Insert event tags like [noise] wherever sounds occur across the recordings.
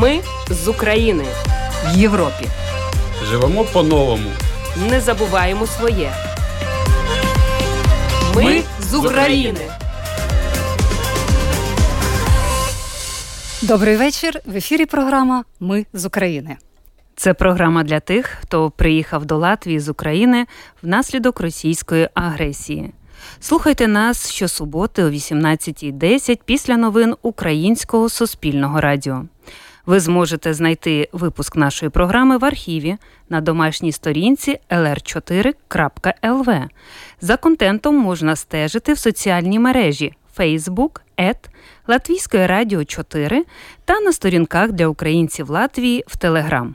Ми з України в Європі. Живемо по-новому. Не забуваємо своє. Ми, Ми з України. Добрий вечір. В ефірі програма Ми з України. Це програма для тих, хто приїхав до Латвії з України внаслідок російської агресії. Слухайте нас щосуботи о 18.10 після новин Українського суспільного радіо. Ви зможете знайти випуск нашої програми в архіві на домашній сторінці lr4.lv. За контентом можна стежити в соціальній мережі Facebook, ет Латвійської радіо 4 та на сторінках для українців Латвії в Телеграм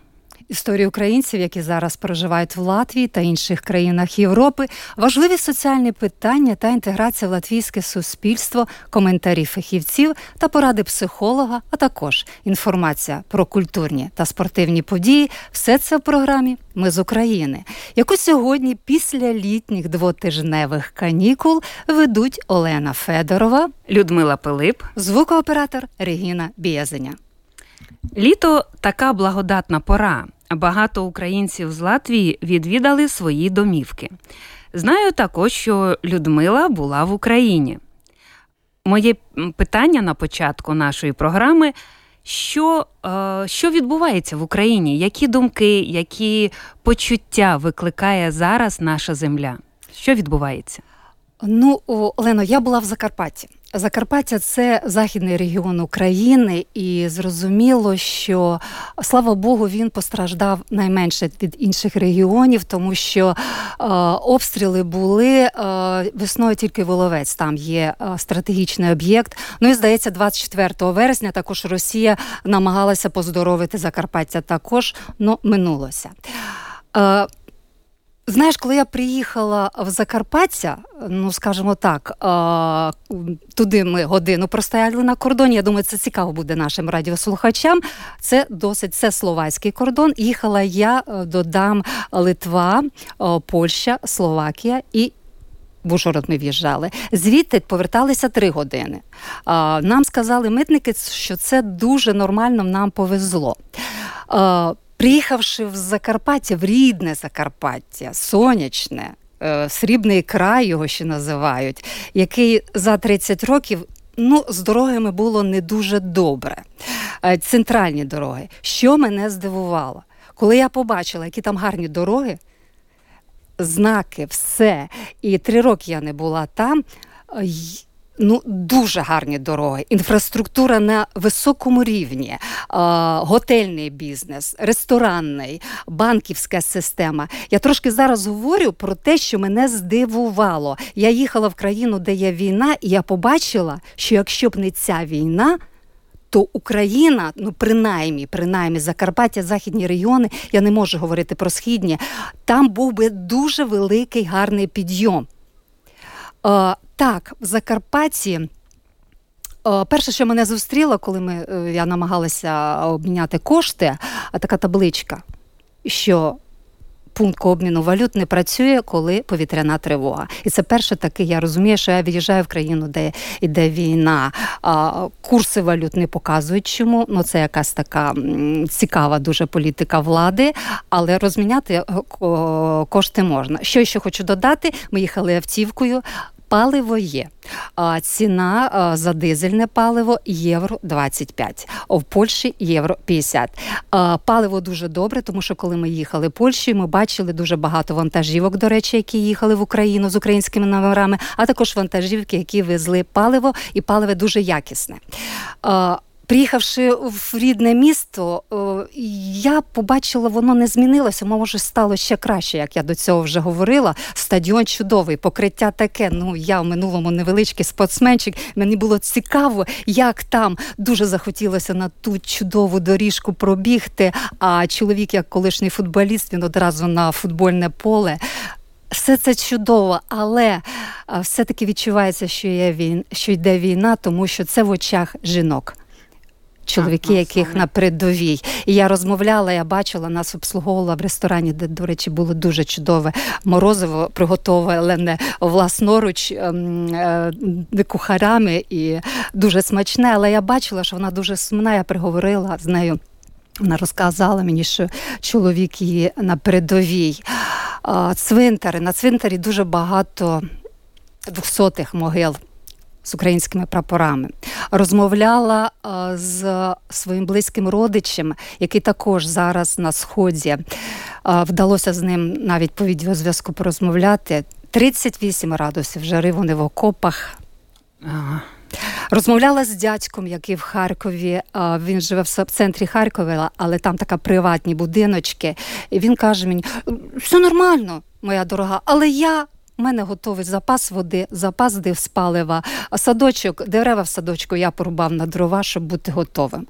історії українців, які зараз проживають в Латвії та інших країнах Європи, важливі соціальні питання та інтеграція в латвійське суспільство, коментарі фахівців та поради психолога, а також інформація про культурні та спортивні події. Все це в програмі Ми з України, яку сьогодні, після літніх двотижневих канікул, ведуть Олена Федорова, Людмила Пилип, звукооператор Регіна Біязеня. Літо така благодатна пора. Багато українців з Латвії відвідали свої домівки. Знаю також, що Людмила була в Україні. Моє питання на початку нашої програми: що е, що відбувається в Україні? Які думки, які почуття викликає зараз наша земля? Що відбувається? Ну, Олено, я була в Закарпатті. Закарпаття це західний регіон України, і зрозуміло, що слава Богу, він постраждав найменше від інших регіонів, тому що е, обстріли були е, весною тільки Воловець. Там є е, стратегічний об'єкт. Ну і здається, 24 вересня також Росія намагалася поздоровити Закарпаття. Також ну минулося. Е, Знаєш, коли я приїхала в Закарпаття, ну скажімо так, туди ми годину простояли на кордоні. Я думаю, це цікаво буде нашим радіослухачам. Це досить це словацький кордон. Їхала я е, додам Литва, Польща, Словакія і. В Ужгород ми в'їжджали. Звідти поверталися три години. Нам сказали митники, що це дуже нормально, нам повезло. Приїхавши в Закарпаття, в рідне Закарпаття, сонячне, е, срібний край його ще називають, який за 30 років. Ну, з дорогами було не дуже добре. Е, центральні дороги. Що мене здивувало, коли я побачила, які там гарні дороги, знаки, все. І три роки я не була там. Е, Ну, дуже гарні дороги, інфраструктура на високому рівні, е, готельний бізнес, ресторанний, банківська система. Я трошки зараз говорю про те, що мене здивувало. Я їхала в країну, де є війна, і я побачила, що якщо б не ця війна. То Україна, ну принаймні, принаймні Закарпаття, західні регіони, я не можу говорити про східні, там був би дуже великий гарний підйом. Е, так, в Закарпатті. Перше, що мене зустріло, коли ми, е, я намагалася обміняти кошти, така табличка, що пункт обміну валют не працює, коли повітряна тривога. І це перше таке, я розумію, що я від'їжджаю в країну, де йде війна. Курси валют не показують чому. Ну це якась така цікава дуже політика влади, але розміняти е, кошти можна. Що ще хочу додати? Ми їхали автівкою. Паливо є. Ціна за дизельне паливо євро 25, а в Польщі євро 50. Паливо дуже добре, тому що коли ми їхали Польщею, ми бачили дуже багато вантажівок, до речі, які їхали в Україну з українськими номерами, а також вантажівки, які везли паливо, і паливо дуже якісне. Приїхавши в рідне місто, я побачила, воно не змінилося, може стало ще краще, як я до цього вже говорила. Стадіон чудовий, покриття таке. Ну я в минулому невеличкий спортсменчик. Мені було цікаво, як там дуже захотілося на ту чудову доріжку пробігти. А чоловік, як колишній футболіст, він одразу на футбольне поле. Все це чудово, але все-таки відчувається, що є він, що йде війна, тому що це в очах жінок чоловіки, яких на передовій. І я розмовляла, я бачила, нас обслуговувала в ресторані, де, до речі, було дуже чудове морозиво, приготовлене власноруч ем, е, кухарами і дуже смачне. Але я бачила, що вона дуже сумна. Я приговорила з нею. Вона розказала мені, що чоловік її на передовій цвинтари. На цвинтарі дуже багато двохсотих могил з українськими прапорами. Розмовляла з своїм близьким родичем, який також зараз на сході. Вдалося з ним навіть по відеозв'язку порозмовляти. 38 градусів жари вони в окопах. Ага. Розмовляла з дядьком, який в Харкові. Він живе в центрі Харкова, але там така приватні будиночки. І він каже мені: все нормально, моя дорога, але я. У мене готовий запас води, запас див з палива, а садочок, дерева в садочку я порубав на дрова, щоб бути готовим.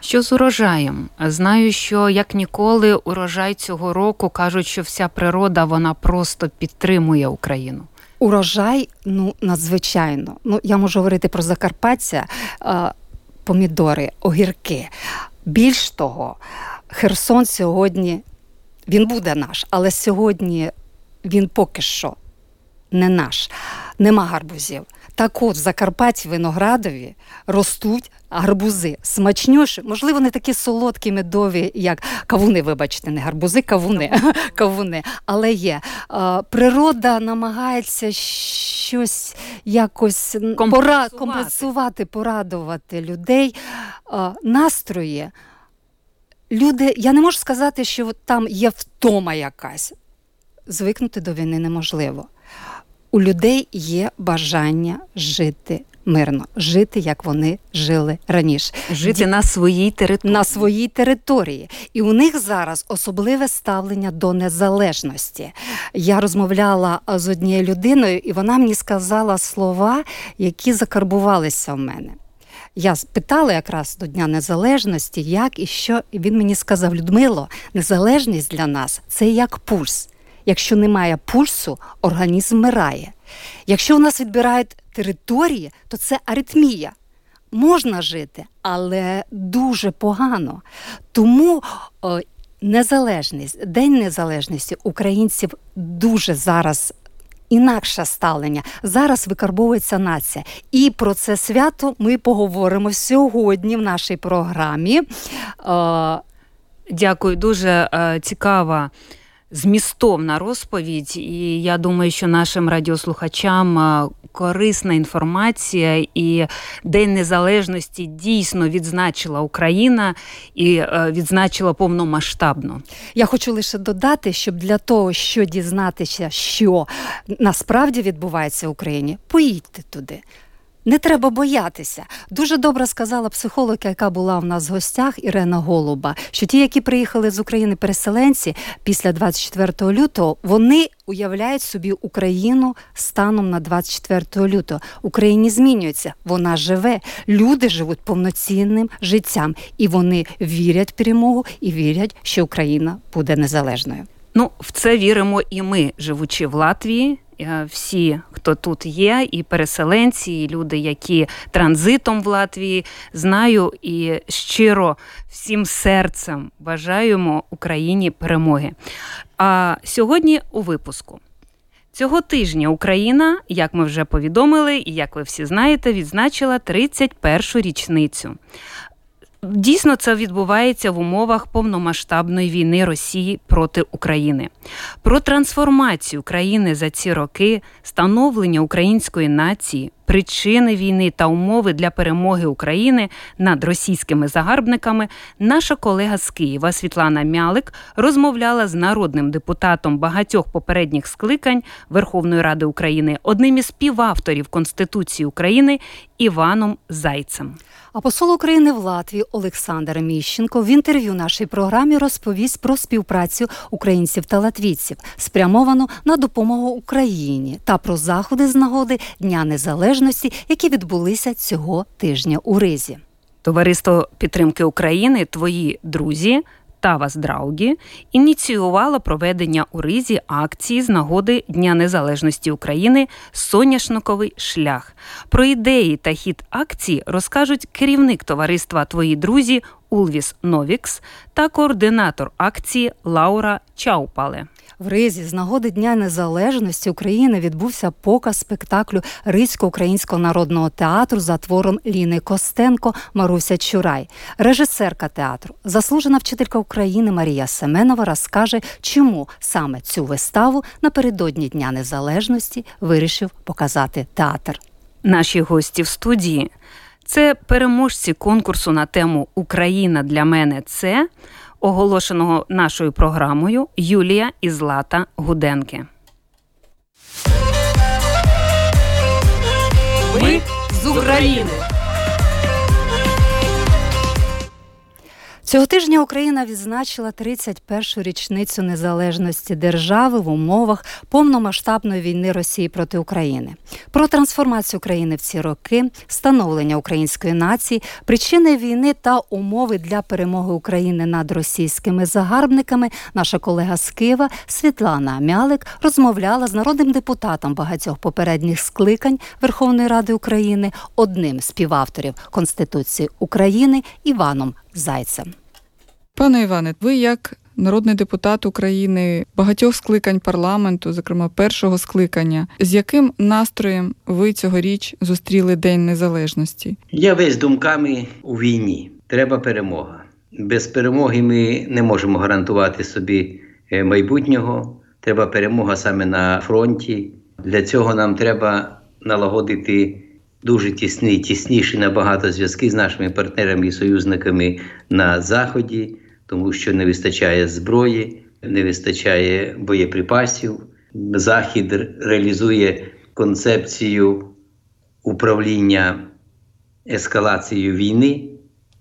Що з урожаєм? Знаю, що як ніколи урожай цього року кажуть, що вся природа вона просто підтримує Україну. Урожай, ну надзвичайно. Ну я можу говорити про Закарпаття, помідори, огірки. Більш того, Херсон сьогодні він буде наш, але сьогодні він поки що не наш, нема гарбузів. Так от в Закарпатті Виноградові ростуть гарбузи смачніші, можливо, не такі солодкі, медові, як кавуни, вибачте, не гарбузи, кавуни. кавуни. [laughs] Але є. Природа намагається щось якось компенсувати, компенсувати порадувати людей, настрої. Люди, я не можу сказати, що там є втома якась. Звикнути до війни неможливо у людей є бажання жити мирно, жити, як вони жили раніше, жити Ді... на своїй території. На своїй території. І у них зараз особливе ставлення до незалежності. Я розмовляла з однією людиною, і вона мені сказала слова, які закарбувалися в мене. Я спитала якраз до Дня Незалежності, як і що, і він мені сказав: Людмило, незалежність для нас це як пульс. Якщо немає пульсу, організм вмирає. Якщо у нас відбирають території, то це аритмія. Можна жити, але дуже погано. Тому о, незалежність, День Незалежності українців дуже зараз. Інакше ставлення. Зараз викарбовується нація. І про це свято ми поговоримо сьогодні в нашій програмі. Дякую, дуже е, цікава змістовна розповідь, і я думаю, що нашим радіослухачам корисна інформація і День Незалежності дійсно відзначила Україна і е, відзначила повномасштабно. Я хочу лише додати, щоб для того, щоб дізнатися, що насправді відбувається в Україні, поїдьте туди. Не треба боятися. Дуже добре сказала психологка, яка була в нас в гостях, Ірена Голуба, що ті, які приїхали з України переселенці після 24 лютого, вони уявляють собі Україну станом на 24 лютого. Україні змінюється, вона живе. Люди живуть повноцінним життям, і вони вірять в перемогу і вірять, що Україна буде незалежною. Ну, в це віримо і ми, живучи в Латвії. Е, всі, хто тут є, і переселенці, і люди, які транзитом в Латвії, знаю і щиро всім серцем бажаємо Україні перемоги. А сьогодні у випуску. Цього тижня Україна, як ми вже повідомили, і як ви всі знаєте, відзначила 31-шу річницю. Дійсно, це відбувається в умовах повномасштабної війни Росії проти України. Про трансформацію країни за ці роки, становлення української нації, причини війни та умови для перемоги України над російськими загарбниками. Наша колега з Києва Світлана Мялик розмовляла з народним депутатом багатьох попередніх скликань Верховної Ради України, одним із співавторів Конституції України Іваном Зайцем. А посол України в Латвії Олександр Міщенко в інтерв'ю нашій програмі розповість про співпрацю українців та латвійців, спрямовану на допомогу Україні та про заходи з нагоди Дня Незалежності, які відбулися цього тижня у Ризі. Товариство підтримки України, твої друзі Тавас Драугі ініціювала проведення у Ризі акції з нагоди Дня Незалежності України Соняшниковий шлях. Про ідеї та хід акції розкажуть керівник товариства Твої друзі Улвіс Новікс та координатор акції Лаура Чаупале. В Ризі з нагоди Дня Незалежності України відбувся показ спектаклю Ризько-українського народного театру за твором Ліни Костенко Маруся Чурай. Режисерка театру, заслужена вчителька України Марія Семенова розкаже, чому саме цю виставу напередодні Дня Незалежності вирішив показати театр. Наші гості в студії це переможці конкурсу на тему Україна для мене це оголошеного нашою програмою Юлія і Злата Гуденки. Ми з України. Цього тижня Україна відзначила 31-шу річницю незалежності держави в умовах повномасштабної війни Росії проти України. Про трансформацію країни в ці роки, становлення української нації, причини війни та умови для перемоги України над російськими загарбниками. Наша колега з Києва Світлана Мялик розмовляла з народним депутатом багатьох попередніх скликань Верховної Ради України, одним з співавторів Конституції України Іваном Зайцем. Пане Іване, ви як народний депутат України багатьох скликань парламенту, зокрема першого скликання, з яким настроєм ви цьогоріч зустріли День Незалежності? Я весь думками у війні. Треба перемога. Без перемоги ми не можемо гарантувати собі е, майбутнього. Треба перемога саме на фронті. Для цього нам треба налагодити дуже тісні, тісніші набагато зв'язки з нашими партнерами і союзниками на Заході, тому що не вистачає зброї, не вистачає боєприпасів. Захід реалізує концепцію управління ескалацією війни.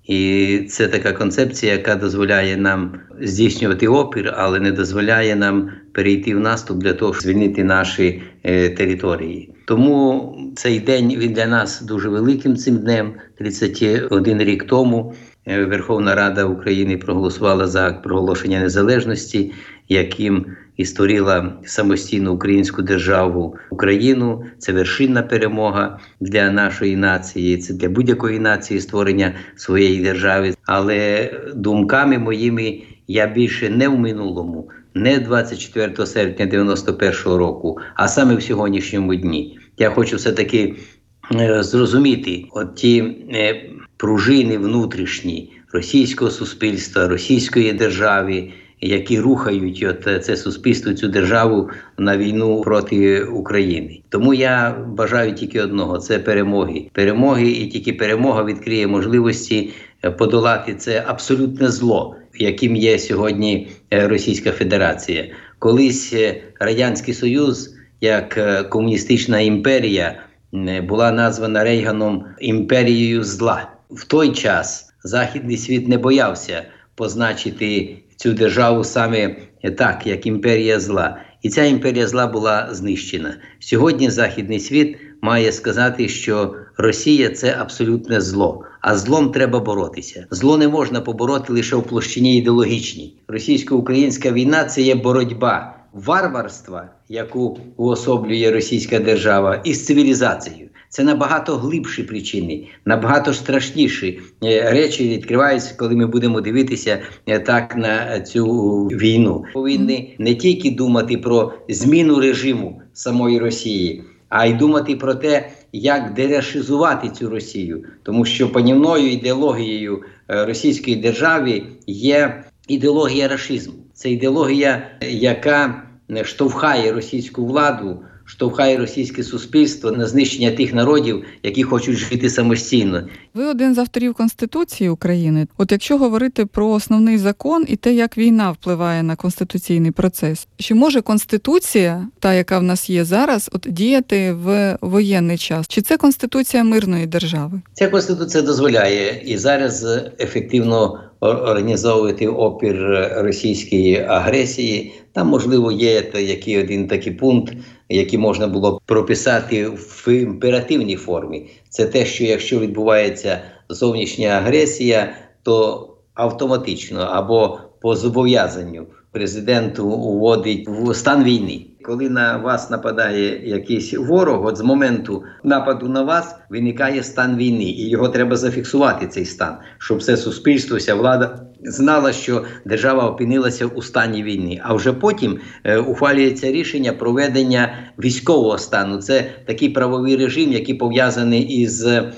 І це така концепція, яка дозволяє нам здійснювати опір, але не дозволяє нам перейти в наступ для того, щоб звільнити наші е, території. Тому цей день він для нас дуже великим цим днем. 31 рік тому е, Верховна Рада України проголосувала за проголошення незалежності, яким і створила самостійну українську державу Україну. Це вершинна перемога для нашої нації. Це для будь-якої нації створення своєї держави. Але думками моїми я більше не в минулому, не 24 серпня 91-го року, а саме в сьогоднішньому дні. Я хочу все таки е, зрозуміти от ті е, пружини внутрішні російського суспільства, російської держави які рухають от це суспільство, цю державу на війну проти України. Тому я бажаю тільки одного: це перемоги. Перемоги, і тільки перемога відкриє можливості е, подолати це абсолютне зло, яким є сьогодні е, Російська Федерація. Колись е, радянський союз, як комуністична імперія, була названа Рейганом імперією зла в той час. Західний світ не боявся позначити цю державу саме так, як імперія зла. І ця імперія зла була знищена. Сьогодні Західний світ має сказати, що Росія це абсолютне зло, а злом треба боротися. Зло не можна побороти лише в площині ідеологічній. Російсько-українська війна це є боротьба варварства, яку уособлює російська держава, із цивілізацією. Це набагато глибші причини, набагато страшніші е, речі відкриваються, коли ми будемо дивитися е, так на цю війну. Повинні не тільки думати про зміну режиму самої Росії, а й думати про те, як дерашизувати цю Росію, тому що панівною ідеологією е, російської держави є ідеологія рашизму. Це ідеологія, яка штовхає російську владу штовхає російське суспільство на знищення тих народів, які хочуть жити самостійно. Ви один з авторів Конституції України. От якщо говорити про основний закон і те, як війна впливає на конституційний процес, чи може конституція, та яка в нас є зараз, от діяти в воєнний час? Чи це конституція мирної держави? Ця конституція дозволяє і зараз ефективно організовувати опір російської агресії. Там можливо є який один такий пункт які можна було прописати в імперативній формі. Це те, що якщо відбувається зовнішня агресія, то автоматично або по зобов'язанню президент уводить в стан війни. Коли на вас нападає якийсь ворог, от з моменту нападу на вас виникає стан війни, і його треба зафіксувати цей стан, щоб все суспільство, вся влада знала, що держава опинилася у стані війни. А вже потім е, ухвалюється рішення проведення військового стану. Це такий правовий режим, який пов'язаний із е,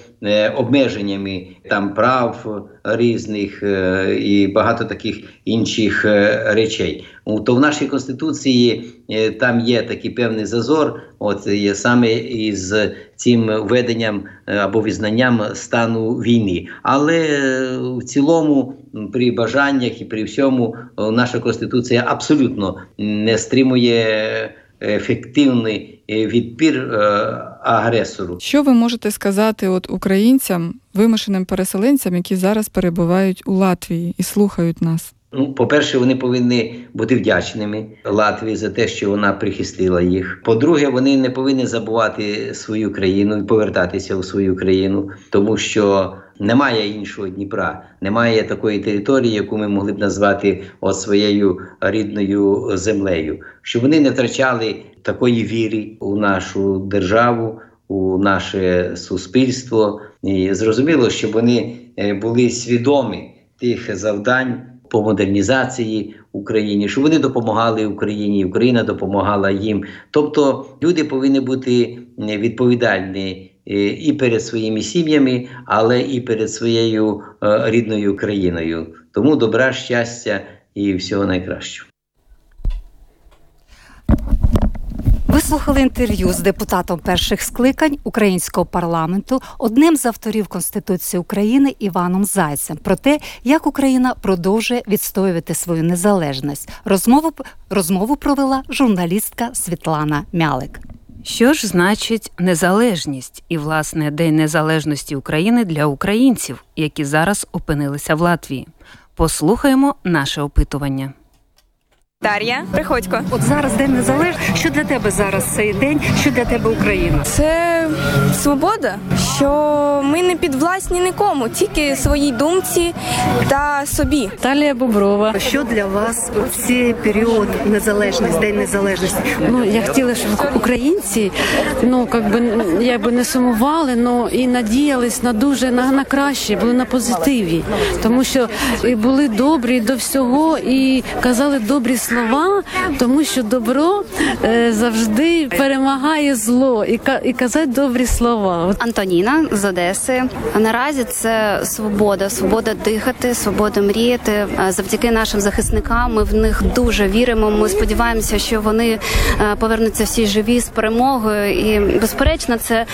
обмеженнями там прав різних е, і багато таких інших е, речей. То в нашій конституції е, там є такий певний зазор, от є саме із цим введенням е, або визнанням стану війни. Але е, в цілому, при бажаннях і при всьому, наша конституція абсолютно не стримує ефективний відпір агресору. Що ви можете сказати от українцям, вимушеним переселенцям, які зараз перебувають у Латвії і слухають нас? Ну, по-перше, вони повинні бути вдячними Латвії за те, що вона прихистила їх. По-друге, вони не повинні забувати свою країну і повертатися у свою країну, тому що немає іншого Дніпра, немає такої території, яку ми могли б назвати от своєю рідною землею. Щоб вони не втрачали такої віри у нашу державу, у наше суспільство. І зрозуміло, щоб вони е, були свідомі тих завдань по модернізації Україні, що вони допомагали Україні, Україна допомагала їм. Тобто люди повинні бути е, відповідальні е, і перед своїми сім'ями, але і перед своєю е, рідною країною. Тому добра, щастя і всього найкращого. Слухали інтерв'ю з депутатом перших скликань українського парламенту, одним з авторів Конституції України Іваном Зайцем, про те, як Україна продовжує відстоювати свою незалежність. Розмову розмову провела журналістка Світлана Мялик. Що ж значить незалежність і, власне, День Незалежності України для українців, які зараз опинилися в Латвії? Послухаємо наше опитування. Дар'я, приходько. От зараз День Незалежності. Що для тебе зараз цей день? Що для тебе Україна? Це свобода, що ми не підвласні нікому, тільки своїй думці та собі. Талія Боброва. Що для вас в цей період незалежність, День Незалежності? Ну я хотіла, щоб українці ну как би як би не сумували, ну і надіялись на дуже на, на краще, були на позитиві, тому що і були добрі до всього і казали добрі слова, тому що добро е, завжди перемагає зло, і ка- і казати добрі слова. Антоніна з Одеси. Наразі це свобода, свобода дихати, свобода мріяти. Е, Завдяки нашим захисникам ми в них дуже віримо. Ми сподіваємося, що вони е, повернуться всі живі з перемогою. І безперечно, це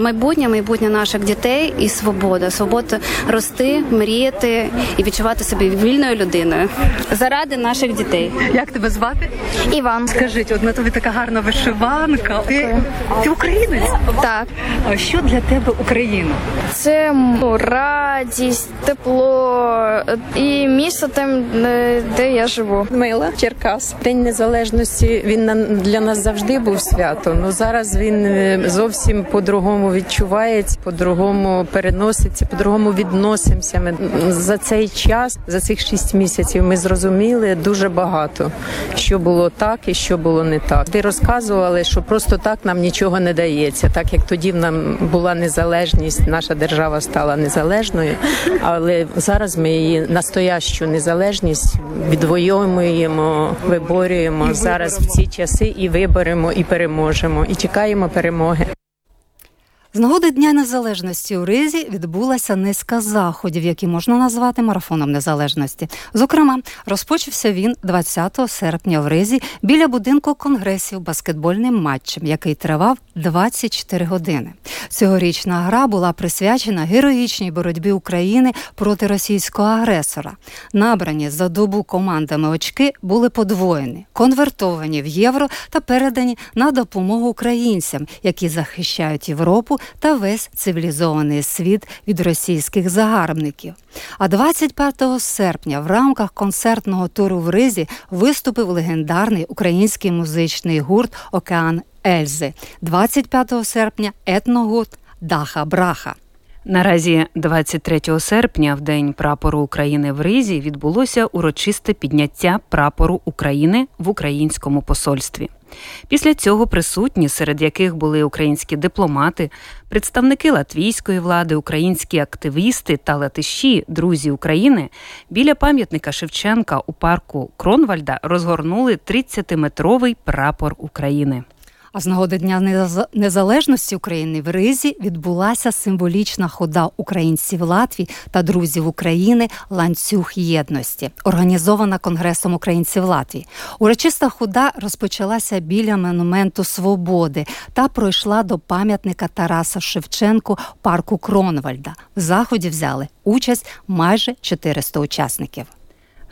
майбутнє, майбутнє наших дітей і свобода. Свобода рости, мріяти і відчувати себе вільною людиною заради наших дітей. Як тебе звати? Іван, Скажіть, от на тобі така гарна вишиванка. Ти, ти українець? так А що для тебе Україна? Це ну, радість, тепло і місто там, е, де я живу. Мила Черкас. День незалежності він на- для нас завжди був свято. Ну зараз він е, зовсім по-другому відчувається, по-другому переноситься, по-другому відносимося. Ми за цей час, за цих шість місяців, ми зрозуміли дуже багато, що було так і що було не так. Ти розказували, що просто так нам нічого не дається, так як тоді в нам була незалежність, наша держава стала незалежною, але зараз ми її настоящу незалежність відвоюємо, виборюємо зараз в ці часи і виборемо, і переможемо, і чекаємо перемоги. З нагоди Дня Незалежності у Ризі відбулася низка заходів, які можна назвати марафоном незалежності. Зокрема, розпочався він 20 серпня в Ризі біля будинку конгресів баскетбольним матчем, який тривав 24 години. Цьогорічна гра була присвячена героїчній боротьбі України проти російського агресора. Набрані за добу командами очки були подвоєні, конвертовані в євро та передані на допомогу українцям, які захищають Європу та весь цивілізований світ від російських загарбників. А 25 серпня в рамках концертного туру в Ризі виступив легендарний український музичний гурт Океан Ельзи. 25 серпня етногурт Даха Браха. Наразі 23 серпня, в день прапору України в Ризі, відбулося урочисте підняття прапору України в українському посольстві. Після цього присутні, серед яких були українські дипломати, представники латвійської влади, українські активісти та латиші, друзі України, біля пам'ятника Шевченка у парку Кронвальда розгорнули 30-метровий прапор України. А з нагоди Дня Нез- Незалежності України в Ризі відбулася символічна хода українців Латвії та друзів України ланцюг єдності, організована Конгресом українців Латвії. Урочиста хода розпочалася біля монументу Свободи та пройшла до пам'ятника Тараса Шевченку парку Кронвальда. В заході взяли участь майже 400 учасників.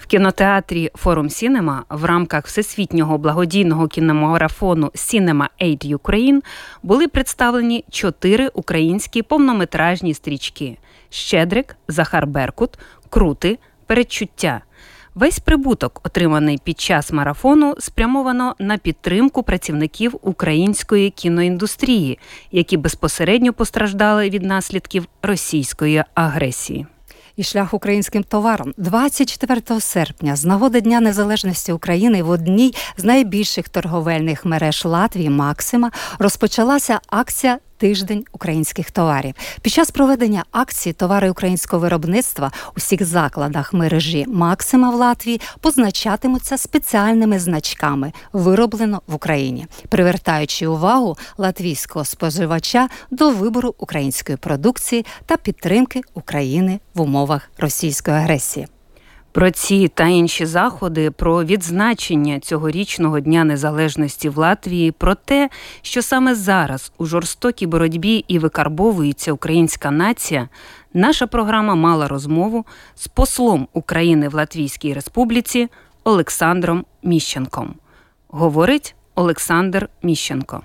В кінотеатрі Форум Сінема в рамках всесвітнього благодійного кінемарафону Cinema Aid Ukraine були представлені чотири українські повнометражні стрічки: Щедрик, Захар Беркут, Крути, Передчуття. Весь прибуток, отриманий під час марафону, спрямовано на підтримку працівників української кіноіндустрії, які безпосередньо постраждали від наслідків російської агресії. І шлях українським товаром 24 серпня з нагоди Дня Незалежності України в одній з найбільших торговельних мереж Латвії Максима розпочалася акція. Тиждень українських товарів під час проведення акції товари українського виробництва у всіх закладах мережі Максима в Латвії позначатимуться спеціальними значками вироблено в Україні, привертаючи увагу латвійського споживача до вибору української продукції та підтримки України в умовах російської агресії. Про ці та інші заходи, про відзначення цьогорічного дня незалежності в Латвії, про те, що саме зараз у жорстокій боротьбі і викарбовується українська нація, наша програма мала розмову з послом України в Латвійській Республіці Олександром Міщенком. Говорить Олександр Міщенко.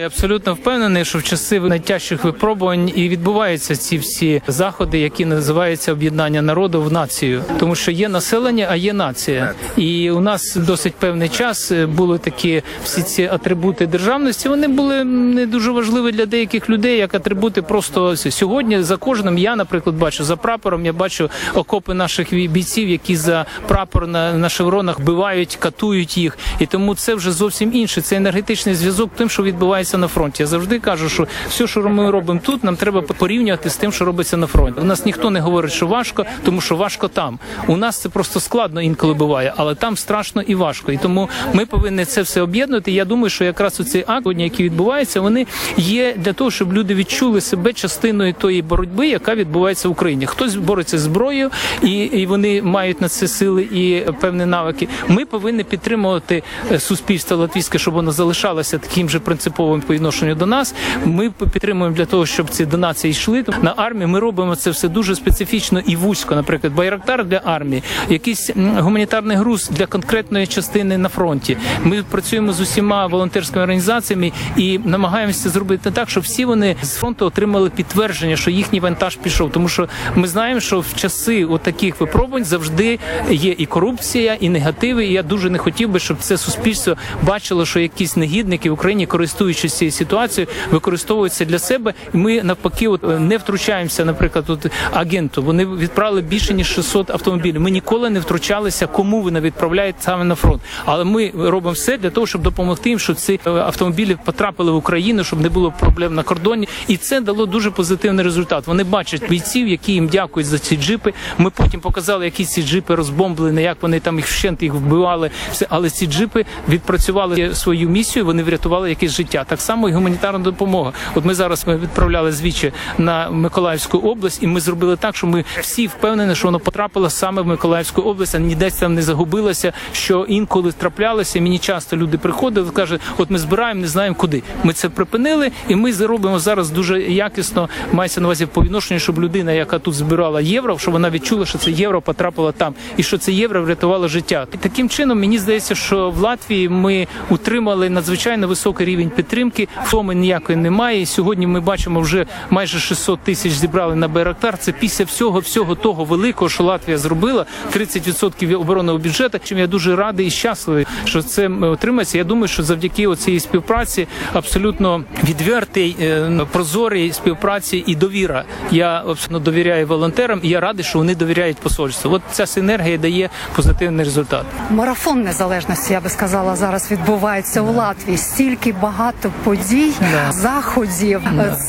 Я абсолютно впевнений, що в часи найтяжчих випробувань і відбуваються ці всі заходи, які називаються об'єднання народу в націю, тому що є населення, а є нація. І у нас досить певний час були такі всі ці атрибути державності. Вони були не дуже важливі для деяких людей, як атрибути просто сьогодні. За кожним я, наприклад, бачу за прапором. Я бачу окопи наших бійців, які за прапор на, на шевронах вбивають, катують їх. І тому це вже зовсім інше. Це енергетичний зв'язок тим, що відбувається на фронті. Я завжди кажу, що все, що ми робимо тут, нам треба порівнювати з тим, що робиться на фронті. У нас ніхто не говорить, що важко, тому що важко там. У нас це просто складно інколи буває, але там страшно і важко. І тому ми повинні це все об'єднувати. Я думаю, що якраз оці акти, які відбуваються, вони є для того, щоб люди відчули себе частиною тої боротьби, яка відбувається в Україні. Хтось бореться зброєю, і, і вони мають на це сили і певні навики. Ми повинні підтримувати е, суспільство латвійське, щоб воно залишалося таким же принциповим по відношенню до нас. Ми підтримуємо для того, щоб ці донації йшли на армію. Ми робимо це все дуже специфічно і вузько. Наприклад, байрактар для армії, якийсь гуманітарний груз для конкретної частини на фронті. Ми працюємо з усіма волонтерськими організаціями і намагаємося зробити так, щоб всі вони з фронту отримали підтвердження, що їхній вантаж пішов. Тому що ми знаємо, що в часи от таких випробувань завжди є і корупція, і негативи. І я дуже не хотів би, щоб це суспільство бачило, що якісь негідники в Україні, користуючись цією ситуацією, використовуються для себе. І ми навпаки, от не втручаємося, наприклад, от агенту. Вони відправили більше ніж 600 автомобілів. Ми ніколи не втручалися, кому вони відправляють саме на фронт. Але ми робимо все для того, щоб допомогти їм, щоб ці е, автомобілі потрапили в Україну, щоб не було проблем на кордоні. І це дало дуже позитивний результат. Вони бачать бійців, які їм дякують за ці джипи. Ми потім показали, які ці джипи розбомблені, як вони там їх вщент їх вбивали. Все, але ці джипи відпрацювали свою місію. Вони врятували якесь життя. Так само і гуманітарна допомога. От ми зараз ми відправляли звідчі на Миколаївську область, і ми зробили так, що ми всі впевнені, що воно потрапило саме в Миколаївську область, а ніде там не загубилося. Що інколи траплялося. Мені часто люди приходили, кажуть, от ми збираємо, не знаємо куди. Ми це припинили, і ми зробимо зараз дуже якісно. Мається на увазі по відношенню, щоб людина, яка тут збирала євро, щоб вона відчула, що це євро потрапило там, і що це євро врятувало життя. І таким чином мені здається, що в Латвії ми утримали надзвичайно високий рівень підтримки підтримки. Втоми ніякої немає. Сьогодні ми бачимо вже майже 600 тисяч зібрали на Байрактар. Це після всього всього того великого, що Латвія зробила 30% оборонного бюджету. Чим я дуже радий і щасливий, що це отримається. Я думаю, що завдяки цієї співпраці абсолютно відвертий, е, прозорій співпраці і довіра. Я абсолютно довіряю волонтерам, і я радий, що вони довіряють посольству. От ця синергія дає позитивний результат. Марафон незалежності, я би сказала, зараз відбувається у Латвії. Стільки багато подій, Да. заходів.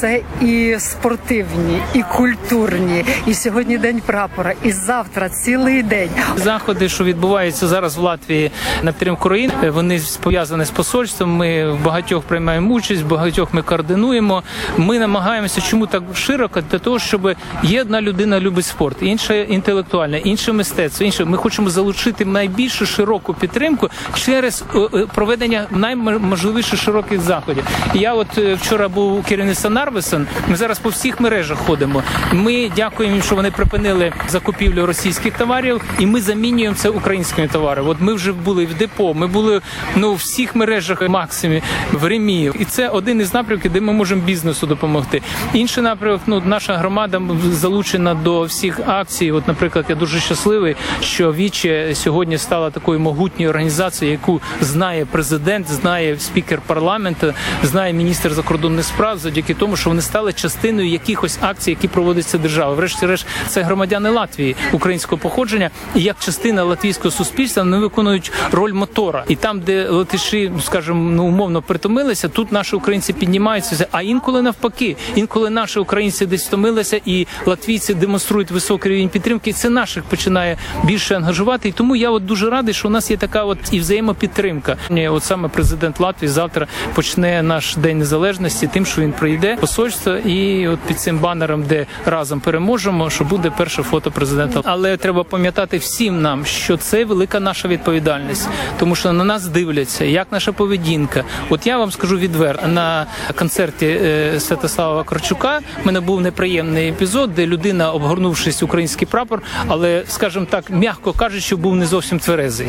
Це і спортивні, і культурні, і сьогодні день прапора, і завтра цілий день. Заходи, що відбуваються зараз в Латвії на підтримку країн, вони пов'язані з посольством. Ми в багатьох приймаємо участь, в багатьох ми координуємо. Ми намагаємося, чому так широко, для того, щоб є одна людина любить спорт, інша інтелектуальна, інше мистецтво. Інше ми хочемо залучити найбільшу широку підтримку через е, е, проведення найможливіших широких заходів. Я от е, вчора був у керівництва Нарвесон. Ми зараз по всіх мережах ходимо. Ми дякуємо їм, що вони припинили закупівлю російських товарів, і ми замінюємо це українськими товарами. От ми вже були в депо, ми були ну в всіх мережах Максимі, в Ремі. І це один із напрямків, де ми можемо бізнесу допомогти. Інший напрямок, ну наша громада залучена до всіх акцій. От, наприклад, я дуже щасливий, що Віче сьогодні стала такою могутньою організацією, яку знає президент, знає спікер парламенту, знає міністр закордонних справ, завдяки тому, що вони стали частиною якихось акцій, які проводиться держава. Врешті-решт, це громадяни Латвії українського походження, і як частина латвійського суспільства вони виконують роль мотора. І там, де латиші, скажімо, ну умовно притомилися, тут наші українці піднімаються. А інколи навпаки, інколи наші українці десь втомилися, і латвійці демонструють високий рівень підтримки. Це наших починає більше ангажувати. І тому я от дуже радий, що у нас є така от і взаємопідтримка. От саме президент Латвії завтра почне наш день незалежності, тим, що він прийде посольство, і от під цим банером, де разом переможемо, що буде перше фото президента. Але треба пам'ятати всім нам, що це велика наша відповідальність, тому що на нас дивляться, як наша поведінка. От я вам скажу відверто на концерті е, Святослава Корчука. в мене був неприємний епізод, де людина, обгорнувшись український прапор, але скажімо так, м'яко кажучи, був не зовсім тверезий.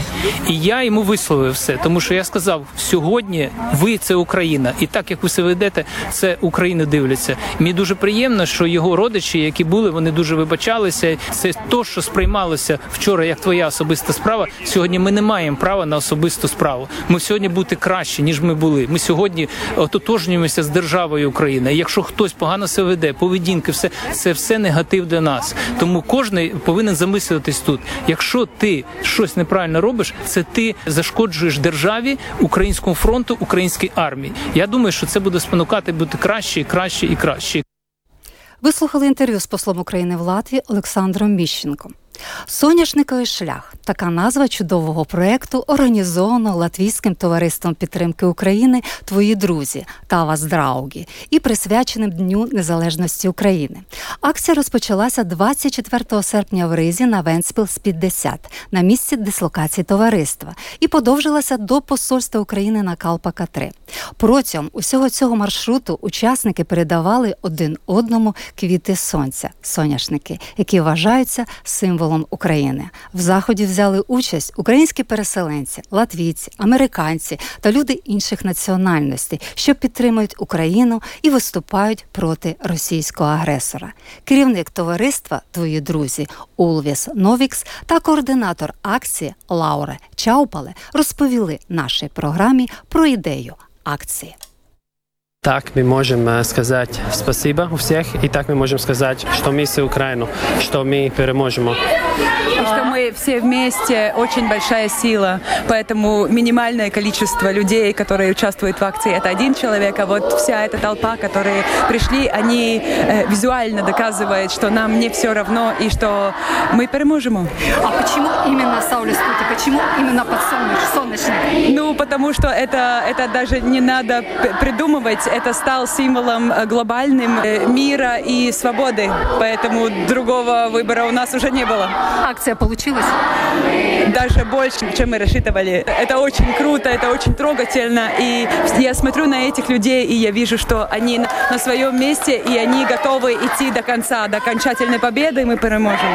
І я йому висловив все, тому що я сказав: сьогодні ви це Україна, і так як ви себе ведете, це Україна дивляться. Мені дуже приємно, що його родичі, які були, вони дуже вибачалися. Це то, що сприймалося вчора, як твоя особиста справа. Сьогодні ми не маємо права на особисту справу. Ми сьогодні бути краще, ніж ми були. Ми сьогодні ототожнюємося з державою України. Якщо хтось погано себе веде, поведінки, все це все негатив для нас. Тому кожен повинен замислюватись тут. Якщо ти щось неправильно робиш, це ти зашкоджуєш державі, українському фронту, українській армії. Я думаю, що це буде спонукати бути краще, краще і краще. Ви слухали інтерв'ю з послом України в Латвії Олександром Міщенком. Соняшниковий шлях така назва чудового проєкту, організованого Латвійським товариством підтримки України Твої друзі та вас драугі і присвяченим Дню Незалежності України. Акція розпочалася 24 серпня в Ризі на Венспілс 50 на місці дислокації товариства і подовжилася до посольства України на Калпака 3 Протягом усього цього маршруту учасники передавали один одному квіти сонця, соняшники, які вважаються символом України. В заході взяли участь українські переселенці, латвійці, американці та люди інших національностей, що підтримують Україну і виступають проти російського агресора. Керівник товариства Твої друзі Улвіс Новікс та координатор акції Лаура Чаупале розповіли нашій програмі про ідею акції. Так мы можем сказать спасибо у всех, и так мы можем сказать, что мы с Украину, что мы переможем. Что мы все вместе очень большая сила, поэтому минимальное количество людей, которые участвуют в акции, это один человек, а вот вся эта толпа, которые пришли, они э, визуально доказывают, что нам не все равно и что мы переможем. А почему именно Саулис Пути? Почему именно подсолнечник? Ну, потому что это, это даже не надо придумывать, это стал символом э, глобальным э, мира и свободы. Поэтому другого выбора у нас уже не было. Акция получилась? Даже больше, чем мы рассчитывали. Это очень круто, это очень трогательно. И я смотрю на этих людей, и я вижу, что они на своем месте, и они готовы идти до конца, до окончательной победы, и мы переможем.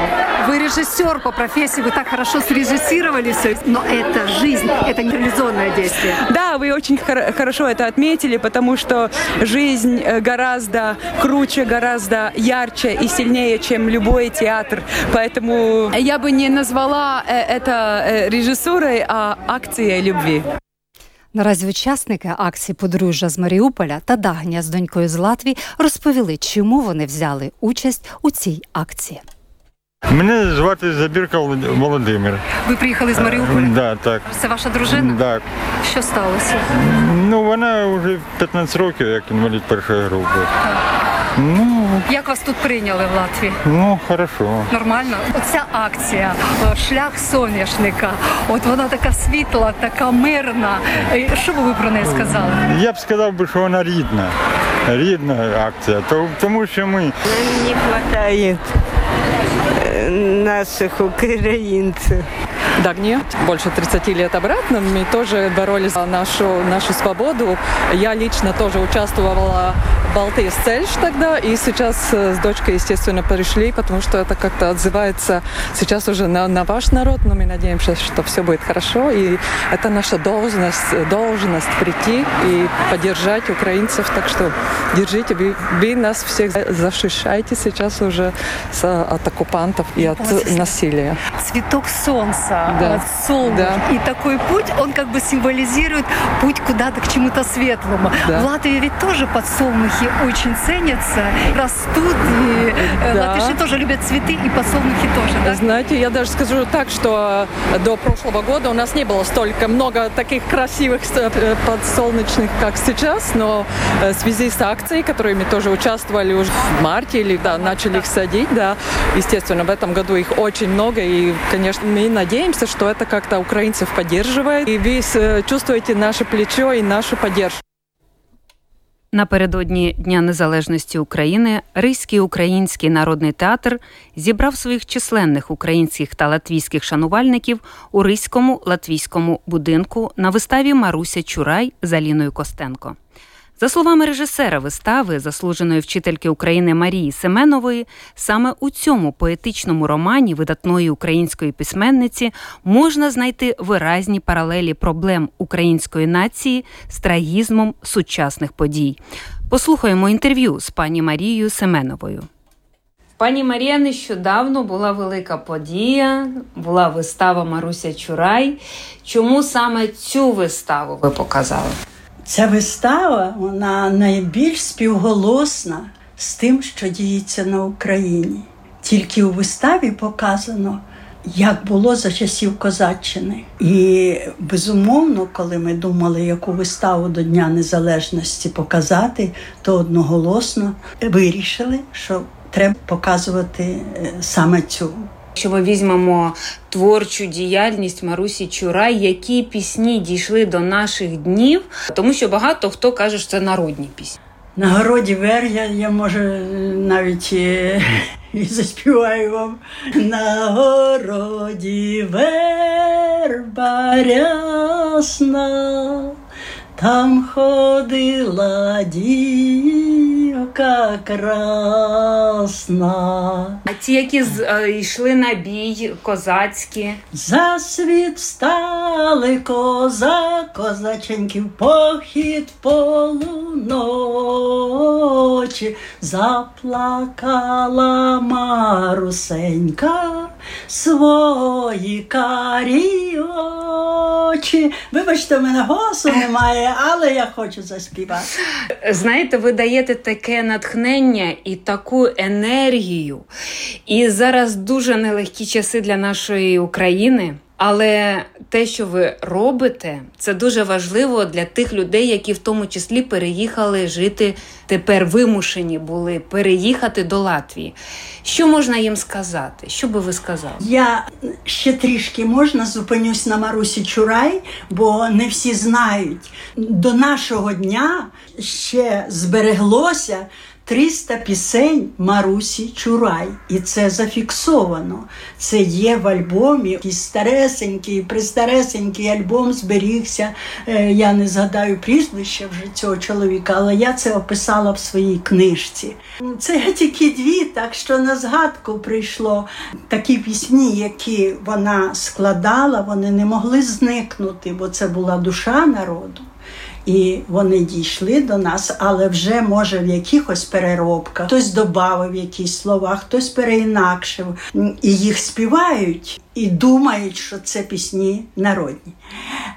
Вы режиссер по профессии, вы так хорошо срежиссировали все, но это жизнь, это не реализованное действие. Да, вы очень хор- хорошо это отметили, потому что жизнь э, гораздо круче, гораздо ярче и сильнее, чем любой театр. Поэтому я бы не назвала э, это э, режиссурой, а акцией любви. Наразі учасники акції подружжя з Маріуполя та Дагня з донькою з Латвії розповіли, чому вони взяли участь у цій акції. Мене звати Забірка Володимир. Ви приїхали з Маріуполя? Да, так. Це ваша дружина? Так. Що сталося? Ну, вона вже 15 років, як інвалід першої групи. Ну, Як вас тут прийняли в Латвії? ну, хорошо. Нормально? Оця акція е, Шлях соняшника. От вона така світла, така мирна. Е, Що би ви про неї сказали? Я б сказав би, що вона рідна. Рідна акція. То- Тому що ми Не хватает э, наших украинцев. Дагни. Больше 30 лет обратно мы тоже боролись за нашу, нашу свободу. Я лично тоже участвовала в Балтийс Цельш тогда, и сейчас э, с дочкой, естественно, пришли, потому что это как-то отзывается сейчас уже на, на ваш народ, но мы надеемся, что все будет хорошо, и это наша должность, должность прийти и поддержать украинцев, так что держите, вы, вы нас всех защищаете сейчас уже с, от оккупантов и от Ой, насилия. Цветок солнца, Да. э, солнышко. Да. И такой путь, он как бы символизирует путь куда-то к чему-то светлому. Да. В Латвии ведь тоже подсолнухи очень ценятся, растут. И э, Да. латыши тоже любят цветы, и подсолнухи тоже. Да? Знаете, я даже скажу так, что до прошлого года у нас не было столько много таких красивых э, подсолнечных, как сейчас, но э, в связи с акцией, в которой мы тоже участвовали уже в марте или да, начали их садить, да, естественно, в этом году их очень много, и, конечно, мы надеемся, что это как-то украинцев поддерживает, и вы э, чувствуете наше плечо и нашу поддержку. Напередодні Дня Незалежності України Ризький український народний театр зібрав своїх численних українських та латвійських шанувальників у Ризькому латвійському будинку на виставі Маруся Чурай з Аліною Костенко. За словами режисера вистави, заслуженої вчительки України Марії Семенової, саме у цьому поетичному романі видатної української письменниці можна знайти виразні паралелі проблем української нації з трагізмом сучасних подій. Послухаємо інтерв'ю з пані Марією Семеновою. Пані Марія, нещодавно була велика подія, була вистава Маруся Чурай. Чому саме цю виставу ви показали? Ця вистава вона найбільш співголосна з тим, що діється на Україні. Тільки у виставі показано, як було за часів Козаччини. І безумовно, коли ми думали, яку виставу до Дня Незалежності показати, то одноголосно вирішили, що треба показувати е, саме цю. Якщо ми візьмемо творчу діяльність Марусі Чурай, які пісні дійшли до наших днів, тому що багато хто каже, що це народні пісні. На городі вер я, може навіть і, і заспіваю вам. На городі верба там ходила дівка красна. А ті, які з- е, йшли на бій, козацькі. За світ стали коза, козаченьків похід полуночі, заплакала Марусенька свої карі очі. Вибачте, в мене голосу немає, але я хочу заспівати. Знаєте, ви даєте таке натхнення і таку енергію. І зараз дуже нелегкі часи для нашої України. Але те, що ви робите, це дуже важливо для тих людей, які в тому числі переїхали жити тепер вимушені були переїхати до Латвії. Що можна їм сказати? Що би ви сказали? Я ще трішки можна зупинюсь на Марусі Чурай, бо не всі знають. До нашого дня ще збереглося 300 пісень Марусі Чурай, і це зафіксовано. Це є в альбомі. Якийсь старесенький, пристаресенький альбом зберігся. Е, я не згадаю прізвище вже цього чоловіка, але я це описала в своїй книжці. Це тільки дві, так що на згадку прийшло такі пісні, які вона складала, вони не могли зникнути, бо це була душа народу. І вони дійшли до нас, але вже може в якихось переробках. Хтось додав якісь слова, хтось переінакшив, і їх співають і думають, що це пісні народні.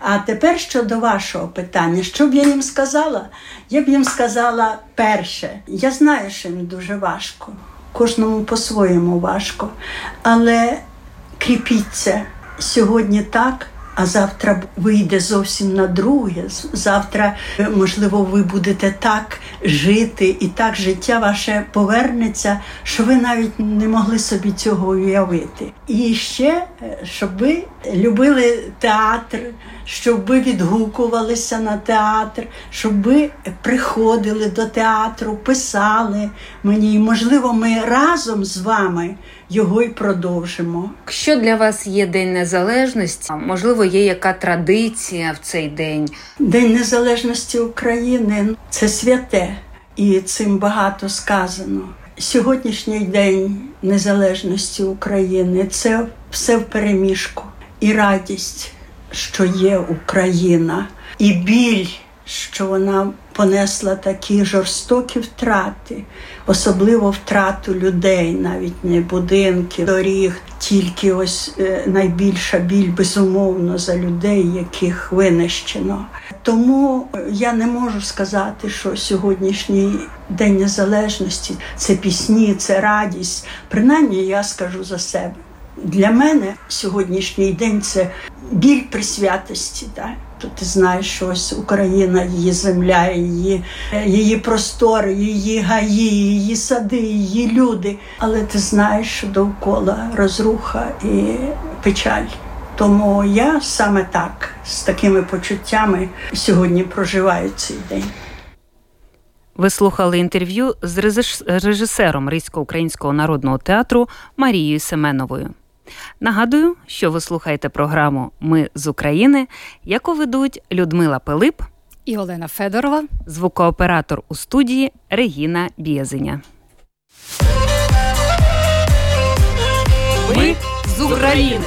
А тепер щодо вашого питання, що б я їм сказала? Я б їм сказала перше, я знаю, що їм дуже важко, кожному по-своєму важко, але кріпіться сьогодні так а завтра вийде зовсім на друге. Завтра, можливо, ви будете так жити, і так життя ваше повернеться, що ви навіть не могли собі цього уявити. І ще щоб ви любили театр, щоб ви відгукувалися на театр, щоб ви приходили до театру, писали мені. І, можливо, ми разом з вами його й продовжимо. Що для вас є День Незалежності? Можливо, є яка традиція в цей день? День Незалежності України це святе, і цим багато сказано. Сьогоднішній день незалежності України це все в переміжку і радість, що є Україна, і біль, що вона понесла такі жорстокі втрати, особливо втрату людей, навіть не будинків, доріг, тільки ось е, найбільша біль безумовно за людей, яких винищено. Тому я не можу сказати, що сьогоднішній день незалежності це пісні, це радість. Принаймні я скажу за себе. Для мене сьогоднішній день це біль присвятості. Ти знаєш, що ось Україна, її земля, її її простори, її гаї, її сади, її люди. Але ти знаєш, що довкола розруха і печаль. Тому я саме так з такими почуттями сьогодні проживаю цей день. Ви слухали інтерв'ю з режисером Ризько-Українського народного театру Марією Семеновою. Нагадую, що ви слухаєте програму Ми з України, яку ведуть Людмила Пилип і Олена Федорова, звукооператор у студії Регіна Біязиня. Ми з України.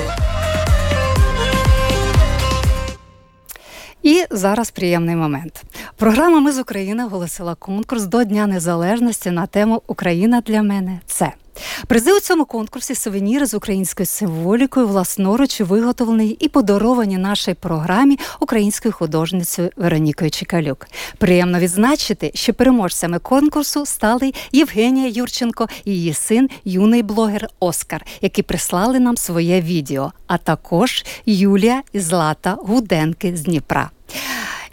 І зараз приємний момент. Програма Ми з України оголосила конкурс до Дня Незалежності на тему Україна для мене це. Призи у цьому конкурсі сувеніри з українською символікою, власноруч виготовлені і подаровані нашій програмі українською художницею Веронікою Чекалюк. Приємно відзначити, що переможцями конкурсу стали Євгенія Юрченко і її син, юний блогер Оскар, які прислали нам своє відео, а також Юлія і Злата Гуденки з Дніпра.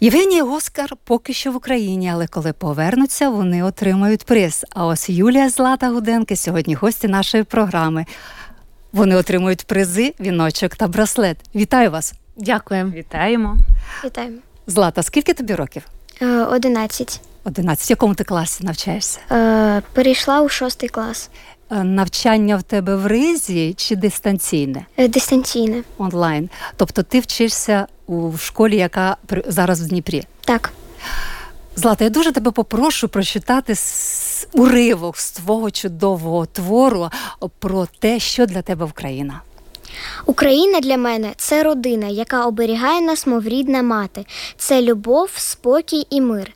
Євгенія Оскар поки що в Україні, але коли повернуться, вони отримають приз. А ось Юлія Злата Гуденки сьогодні гості нашої програми. Вони отримують призи, віночок та браслет. Вітаю вас! Дякуємо. Вітаємо. Вітаємо. Злата, скільки тобі років? Е, одинадцять. Одинадцять. В якому ти класі навчаєшся? Е, перейшла у шостий клас. Е, навчання в тебе в ризі чи дистанційне? Дистанційне. Онлайн. Тобто ти вчишся у школі, яка зараз в Дніпрі? Так. Злата, я дуже тебе попрошу прочитати уривок з твого чудового твору про те, що для тебе Україна. Україна для мене це родина, яка оберігає нас, мов рідна мати. Це любов, спокій і мир.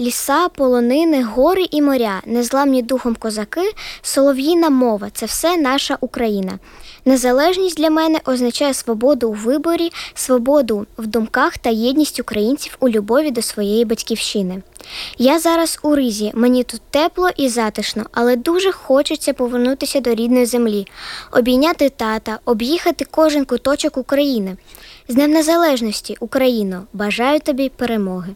Ліса, полонини, гори і моря, незламні духом козаки, солов'їна мова це все наша Україна. Незалежність для мене означає свободу у виборі, свободу в думках та єдність українців у любові до своєї батьківщини. Я зараз у Ризі, мені тут тепло і затишно, але дуже хочеться повернутися до рідної землі, обійняти тата, об'їхати кожен куточок України. З Днем Незалежності, Україно! Бажаю тобі перемоги!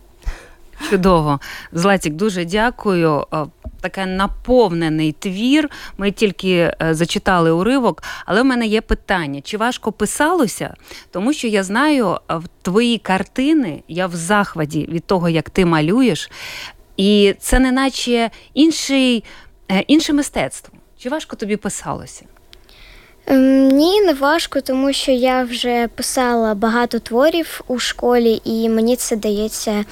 Чудово. Златік, дуже дякую. Е, Таке наповнений твір. Ми тільки е, зачитали уривок, але в мене є питання: чи важко писалося? Тому що я знаю е, в твої картини, я в захваті від того, як ти малюєш, і це не наче інший, інше мистецтво. Чи важко тобі писалося? Ем, ні, не важко, тому що я вже писала багато творів у школі, і мені це дається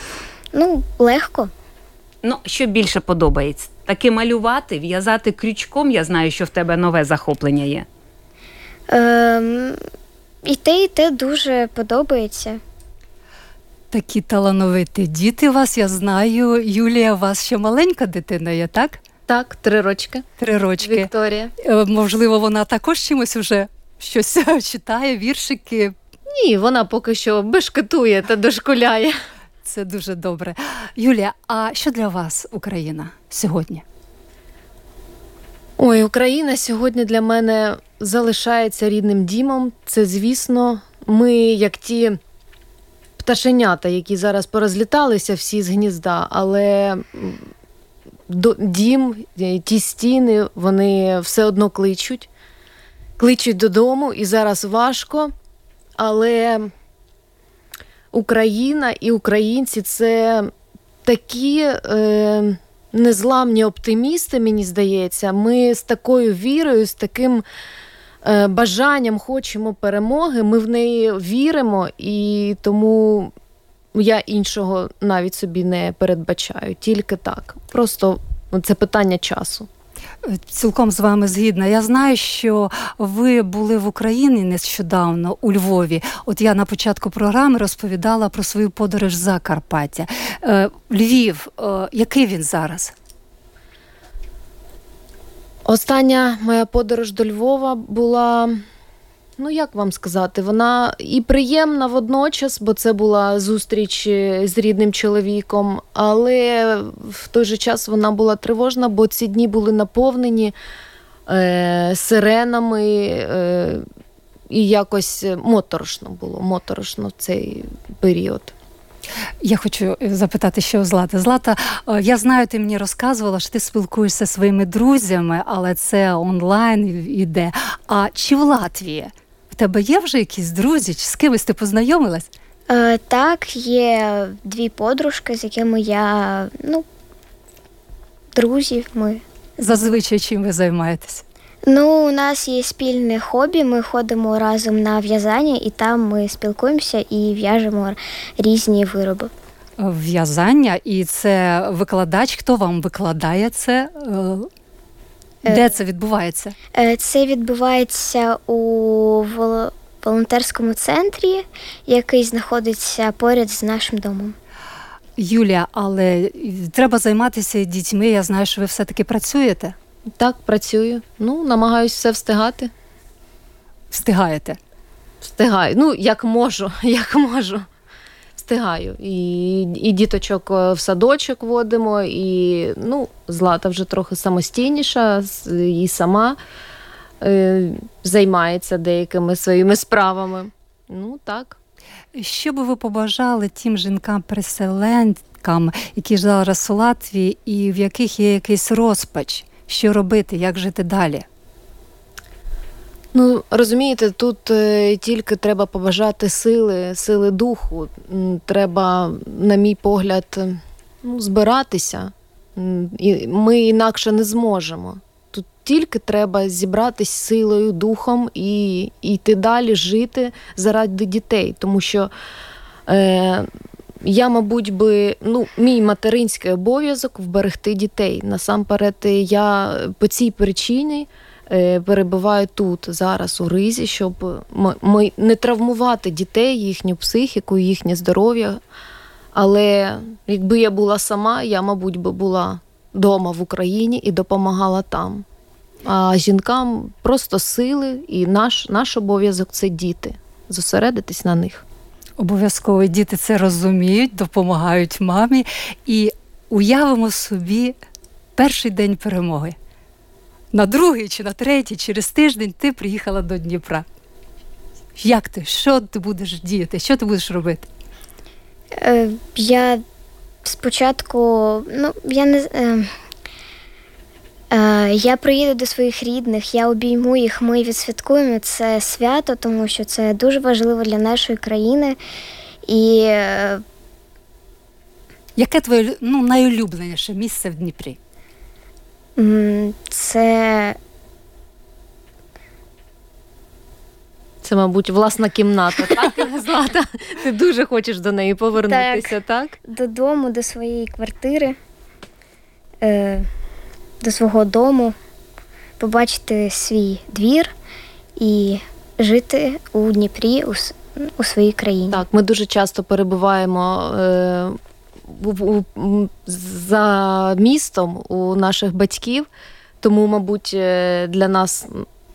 ну, легко. Ну, що більше подобається? Таки малювати, в'язати крючком, я знаю, що в тебе нове захоплення є. Ем, І те, і те дуже подобається. Такі талановиті діти вас, я знаю. Юлія, у вас ще маленька дитина є, так? Так, три рочки. Три рочки. Вікторія. Е, можливо, вона також чимось уже щось [laughs] читає, віршики. Ні, вона поки що бешкетує та дошкуляє. Це дуже добре. Юлія, а що для вас Україна сьогодні? Ой, Україна сьогодні для мене залишається рідним дімом. Це, звісно, ми, як ті пташенята, які зараз порозліталися всі з гнізда, але дім, ті стіни, вони все одно кличуть, кличуть додому, і зараз важко, але. Україна і українці це такі е, незламні оптимісти, мені здається. Ми з такою вірою, з таким е, бажанням хочемо перемоги. Ми в неї віримо, і тому я іншого навіть собі не передбачаю. Тільки так. Просто це питання часу. Цілком з вами згідна. Я знаю, що ви були в Україні нещодавно у Львові. От я на початку програми розповідала про свою подорож за Карпаття. Е, Львів, е, який він зараз? Остання моя подорож до Львова була ну як вам сказати, вона і приємна водночас, бо це була зустріч е, з рідним чоловіком, але в той же час вона була тривожна, бо ці дні були наповнені е, сиренами. Е, і якось моторошно було, моторошно в цей період. Я хочу запитати, що у Злата. Злата, е, я знаю, ти мені розказувала, що ти спілкуєшся зі своїми друзями, але це онлайн іде. А чи в Латвії тебе є вже якісь друзі? Чи з кимось ти познайомилась? Е, Так, є дві подружки, з якими я, ну, друзі ми. Зазвичай чим ви займаєтесь? Ну, у нас є спільне хобі. Ми ходимо разом на в'язання, і там ми спілкуємося і в'яжемо різні вироби. В'язання, і це викладач. Хто вам викладає це? Е, Де це відбувається? Е, це відбувається у волонтерському центрі, який знаходиться поряд з нашим домом. Юлія, але треба займатися дітьми. Я знаю, що ви все-таки працюєте. Так, працюю. Ну, намагаюся все встигати. Встигаєте? Встигаю. Ну, як можу, [laughs] як можу встигаю. І і діточок е, в садочок водимо, і ну, Злата вже трохи самостійніша і сама е, займається деякими своїми справами. Ну так. Що би ви побажали тим жінкам-переселенкам, які зараз у Латвії, і в яких є якийсь розпач, що робити, як жити далі? Ну розумієте, тут е, тільки треба побажати сили, сили духу. Треба, на мій погляд, ну, збиратися. Ми інакше не зможемо. Тут тільки треба зібратись силою, духом і, і йти далі, жити заради дітей. Тому що е, я, мабуть, би ну, мій материнський обов'язок вберегти дітей. Насамперед, я по цій причині. Е, перебуваю тут зараз у ризі, щоб ми не травмувати дітей, їхню психіку, їхнє здоров'я. Але якби я була сама, я, мабуть, би була вдома в Україні і допомагала там. А жінкам просто сили, і наш, наш обов'язок це діти, зосередитись на них. Обов'язково діти це розуміють, допомагають мамі і уявимо собі перший день перемоги. На другий чи на третій, через тиждень ти приїхала до Дніпра. Як ти? Що ти будеш діяти? Що ти будеш робити? Е, я спочатку, ну, я не е, е, я приїду до своїх рідних, я обійму їх, ми відсвяткуємо це свято, тому що це дуже важливо для нашої країни. І е, Яке твоє ну, найулюбленіше місце в Дніпрі? Це Це, мабуть, власна кімната, так, [laughs] Злата? Ти дуже хочеш до неї повернутися, так? додому, до своєї квартири, е, до свого дому, побачити свій двір і жити у Дніпрі, у, у своїй країні. Так, ми дуже часто перебуваємо е, за містом у наших батьків, тому, мабуть, е, для нас.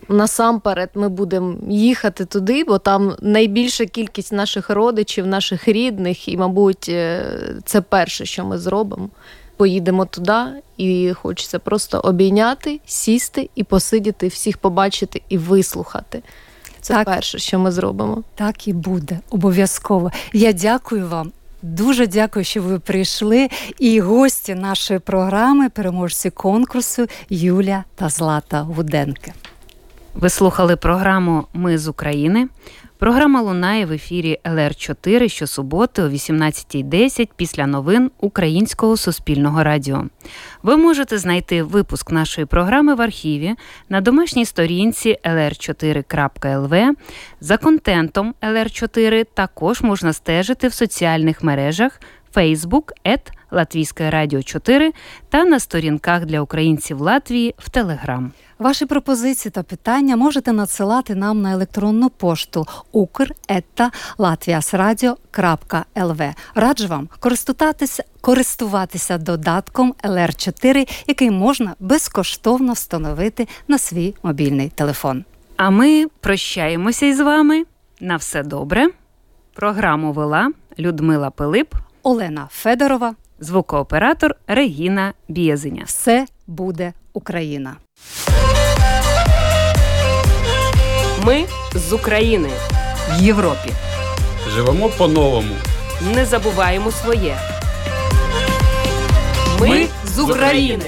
Насамперед ми будемо їхати туди, бо там найбільша кількість наших родичів, наших рідних, і, мабуть, е, це перше, що ми зробимо. Поїдемо туди, і хочеться просто обійняти, сісти і посидіти, всіх побачити і вислухати. Це Так. перше, що ми зробимо. Так і буде, обов'язково. Я дякую вам. Дуже дякую, що ви прийшли. І гості нашої програми, переможці конкурсу Юля та Злата Гуденки. Ви слухали програму Ми з України. Програма лунає в ефірі ЛР 4 щосуботи о 18.10 після новин Українського суспільного радіо. Ви можете знайти випуск нашої програми в архіві на домашній сторінці lr4.lv. За контентом LR4 також можна стежити в соціальних мережах Facebook, Латвійське Радіо 4 та на сторінках для українців Латвії в Телеграм. Ваші пропозиції та питання можете надсилати нам на електронну пошту ukr.latviasradio.lv. Раджу вам користуватися, користуватися додатком LR4, який можна безкоштовно встановити на свій мобільний телефон. А ми прощаємося із вами. На все добре. Програму вела Людмила Пилип, Олена Федорова. Звукооператор Регіна Бєзеня. Все буде Україна. Ми з України в Європі. Живемо по-новому. Не забуваємо своє. Ми, Ми з України.